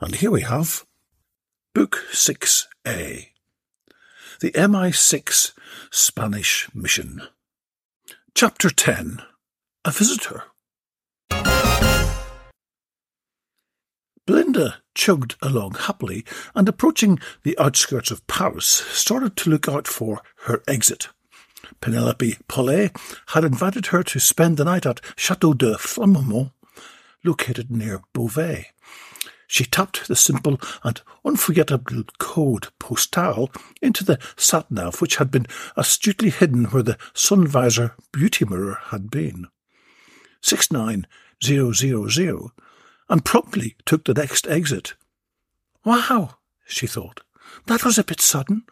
and here we have Book 6A The MI6 Spanish Mission. Chapter 10 A Visitor. Belinda chugged along happily and, approaching the outskirts of Paris, started to look out for her exit. Penelope Paulet had invited her to spend the night at Chateau de Flammemont, located near Beauvais. She tapped the simple and unforgettable code postal into the sat nav, which had been astutely hidden where the sun visor beauty mirror had been. 69000, and promptly took the next exit. Wow, she thought. That was a bit sudden.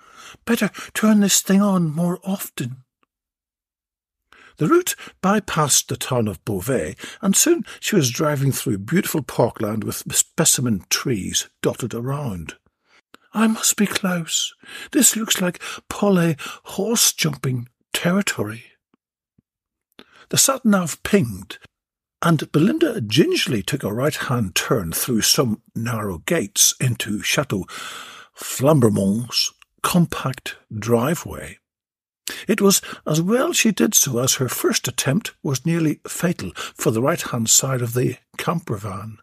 Better turn this thing on more often. The route bypassed the town of Beauvais, and soon she was driving through beautiful parkland with specimen trees dotted around. I must be close. This looks like Paulet horse jumping territory. The sat nav pinged, and Belinda gingerly took a right hand turn through some narrow gates into Chateau Flambermont's compact driveway. It was as well she did so as her first attempt was nearly fatal for the right hand side of the camper van.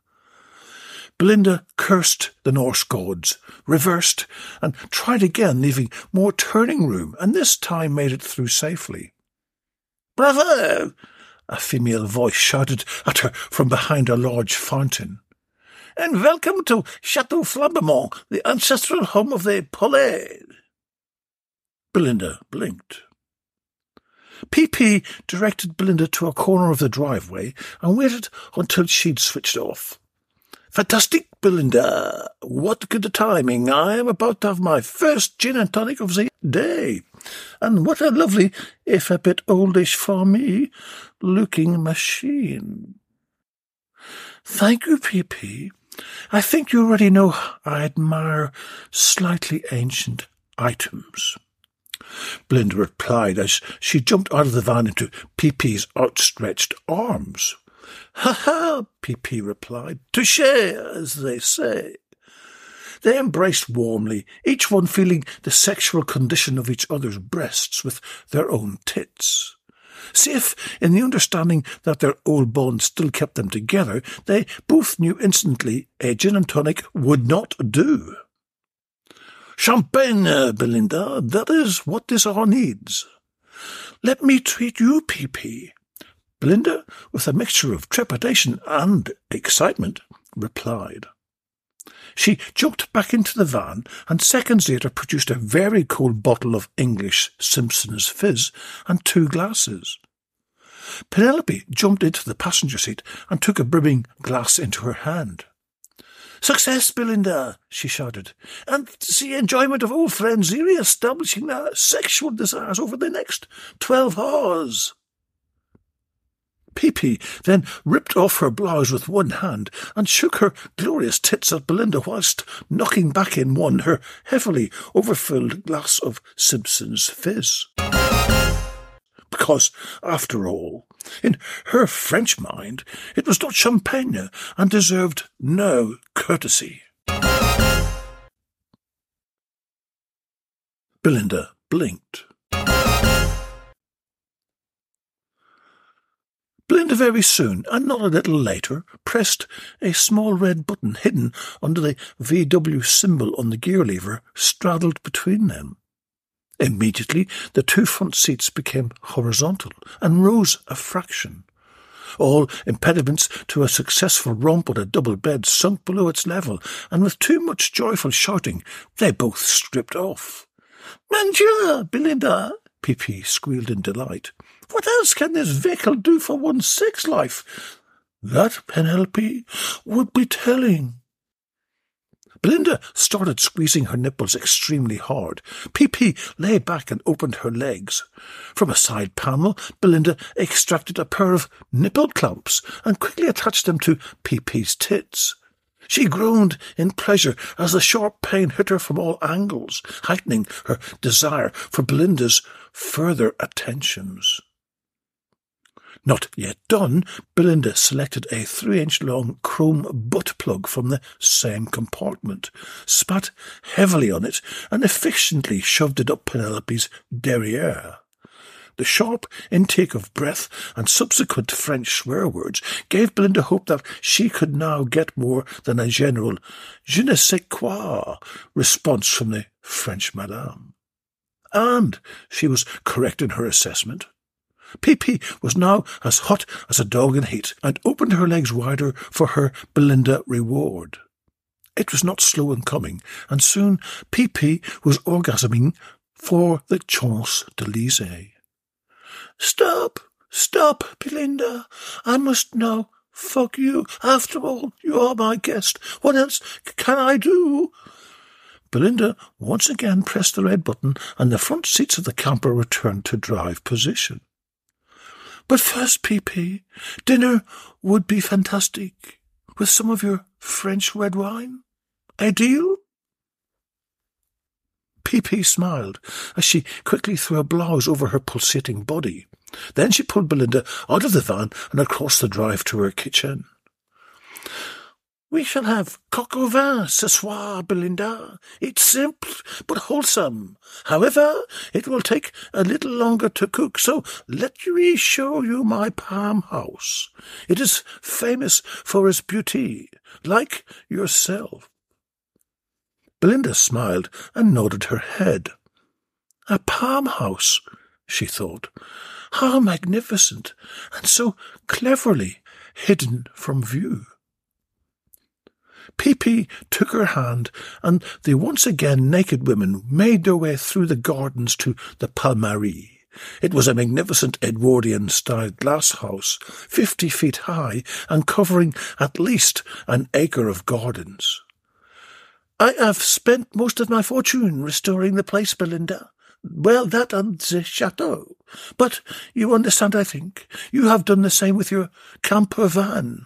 Belinda cursed the Norse gods, reversed, and tried again, leaving more turning room, and this time made it through safely. Bravo! A female voice shouted at her from behind a large fountain. And welcome to Chateau Flambemont, the ancestral home of the Paulet. Belinda blinked. PP directed Belinda to a corner of the driveway and waited until she'd switched off. Fantastic, Belinda. What good timing. I am about to have my first gin and tonic of the day. And what a lovely, if a bit oldish for me, looking machine. Thank you, PP. I think you already know I admire slightly ancient items. Belinda replied as she jumped out of the van into P.P.'s outstretched arms. Ha ha, P.P. replied. Touche, as they say. They embraced warmly, each one feeling the sexual condition of each other's breasts with their own tits. Safe in the understanding that their old bond still kept them together, they both knew instantly a gin and tonic would not do. Champagne, uh, Belinda, that is what this hour needs. Let me treat you, P.P. Belinda, with a mixture of trepidation and excitement, replied. She jumped back into the van and seconds later produced a very cold bottle of English Simpson's Fizz and two glasses. Penelope jumped into the passenger seat and took a brimming glass into her hand. Success, Belinda, she shouted, and the enjoyment of old friends re-establishing their sexual desires over the next twelve hours. Peepee then ripped off her blouse with one hand and shook her glorious tits at Belinda whilst knocking back in one her heavily overfilled glass of Simpson's fizz. Because, after all, in her French mind, it was not champagne and deserved no courtesy. Belinda blinked. Belinda very soon, and not a little later, pressed a small red button hidden under the VW symbol on the gear lever straddled between them. Immediately, the two front seats became horizontal and rose a fraction. All impediments to a successful romp on a double bed sunk below its level, and with too much joyful shouting, they both stripped off. Mon Dieu, Belinda! Peepee squealed in delight. What else can this vehicle do for one's sex life? That, Penelope, would be telling. Belinda started squeezing her nipples extremely hard. Peepee lay back and opened her legs. From a side panel, Belinda extracted a pair of nipple clamps and quickly attached them to Peepee's tits. She groaned in pleasure as the sharp pain hit her from all angles, heightening her desire for Belinda's further attentions. Not yet done, Belinda selected a three-inch long chrome butt plug from the same compartment, spat heavily on it, and efficiently shoved it up Penelope's derriere. The sharp intake of breath and subsequent French swear words gave Belinda hope that she could now get more than a general je ne sais quoi response from the French madame. And she was correct in her assessment. Peepee was now as hot as a dog in heat, and opened her legs wider for her Belinda reward. It was not slow in coming, and soon Peepee was orgasming for the Champs Elysees. Stop, stop, Belinda. I must now fuck you. After all, you are my guest. What else can I do? Belinda once again pressed the red button, and the front seats of the camper returned to drive position. But first, Peepee, dinner would be fantastic, with some of your French red wine. A deal? Peepee smiled as she quickly threw a blouse over her pulsating body. Then she pulled Belinda out of the van and across the drive to her kitchen. We shall have coq au vin ce soir, Belinda. It's simple but wholesome. However, it will take a little longer to cook, so let me show you my palm house. It is famous for its beauty, like yourself. Belinda smiled and nodded her head. A palm house, she thought. How magnificent, and so cleverly hidden from view. Peepee took her hand, and the once again naked women made their way through the gardens to the Palmarie. It was a magnificent Edwardian-style glass house, fifty feet high and covering at least an acre of gardens. I have spent most of my fortune restoring the place, Belinda. Well, that and the chateau. But you understand, I think. You have done the same with your camper van.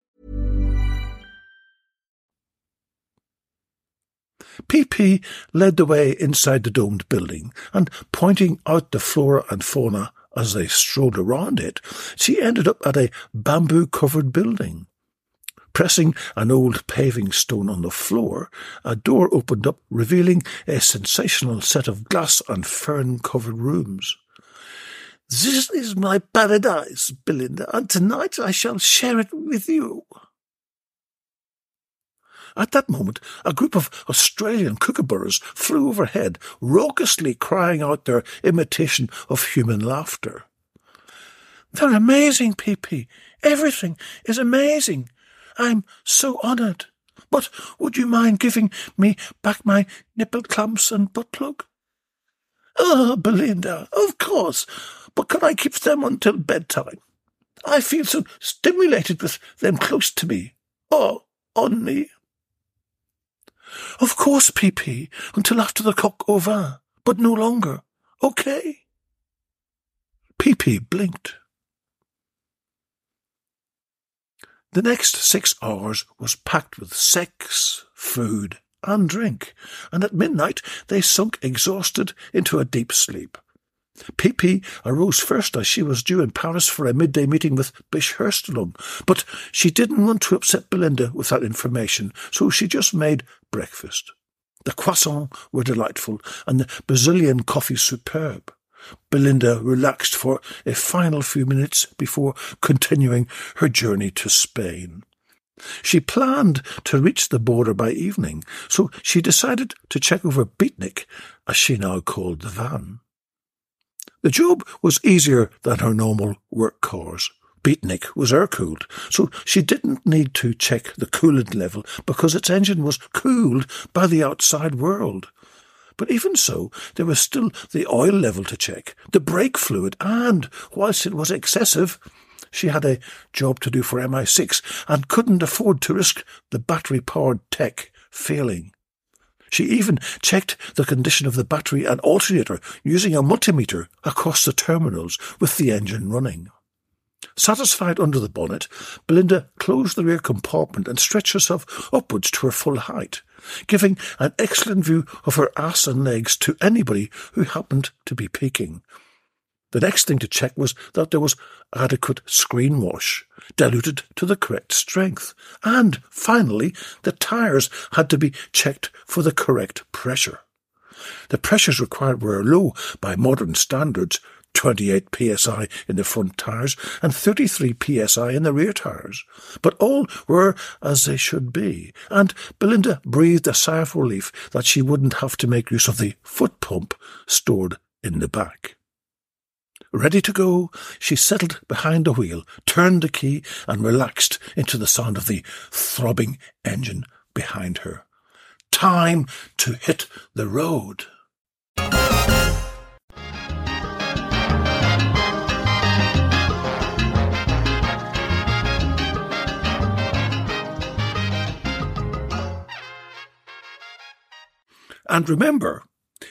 PP led the way inside the domed building, and pointing out the flora and fauna as they strolled around it, she ended up at a bamboo covered building. Pressing an old paving stone on the floor, a door opened up, revealing a sensational set of glass and fern covered rooms. This is my paradise, Belinda, and tonight I shall share it with you. At that moment, a group of Australian kookaburras flew overhead, raucously crying out their imitation of human laughter. They're amazing, P.P. Everything is amazing. I'm so honoured. But would you mind giving me back my nipple clamps and butt plug? Oh, Belinda, of course. But can I keep them until bedtime? I feel so stimulated with them close to me, or on me. Of course, PP, until after the coq au vin, but no longer. Okay? PP blinked. The next six hours was packed with sex, food, and drink, and at midnight they sunk exhausted into a deep sleep. P.P. arose first as she was due in Paris for a midday meeting with Bish Herstelung, but she didn't want to upset Belinda with that information, so she just made breakfast. The croissants were delightful, and the Brazilian coffee superb. Belinda relaxed for a final few minutes before continuing her journey to Spain. She planned to reach the border by evening, so she decided to check over Beatnik, as she now called the van. The job was easier than her normal work cars. Beatnik was air-cooled, so she didn't need to check the coolant level because its engine was cooled by the outside world. But even so, there was still the oil level to check, the brake fluid, and, whilst it was excessive, she had a job to do for MI6 and couldn't afford to risk the battery-powered tech failing. She even checked the condition of the battery and alternator using a multimeter across the terminals with the engine running. Satisfied under the bonnet, Belinda closed the rear compartment and stretched herself upwards to her full height, giving an excellent view of her ass and legs to anybody who happened to be peeking. The next thing to check was that there was adequate screen wash, diluted to the correct strength, and finally, the tyres had to be checked for the correct pressure. The pressures required were low by modern standards, 28 psi in the front tyres and 33 psi in the rear tyres. But all were as they should be, and Belinda breathed a sigh of relief that she wouldn't have to make use of the foot pump stored in the back. Ready to go, she settled behind the wheel, turned the key, and relaxed into the sound of the throbbing engine behind her. Time to hit the road. And remember,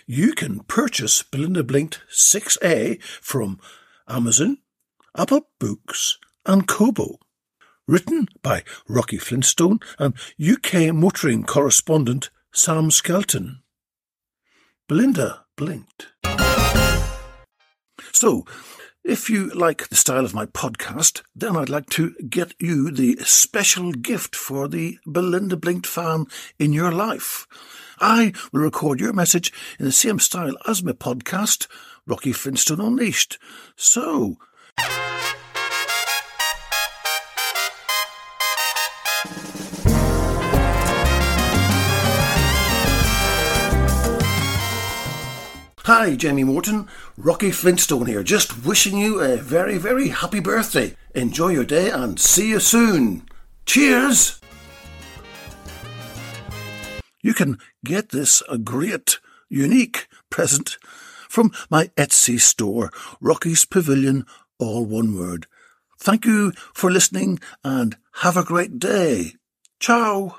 you can purchase Belinda Blinked 6A from Amazon, Apple Books, and Kobo. Written by Rocky Flintstone and UK motoring correspondent Sam Skelton. Belinda blinked. So, if you like the style of my podcast, then I'd like to get you the special gift for the Belinda Blinked fan in your life. I will record your message in the same style as my podcast, Rocky Flintstone Unleashed. So. Hi, Jamie Morton. Rocky Flintstone here, just wishing you a very, very happy birthday. Enjoy your day and see you soon. Cheers! You can get this a great, unique present from my Etsy store, Rocky's Pavilion, all one word. Thank you for listening and have a great day. Ciao.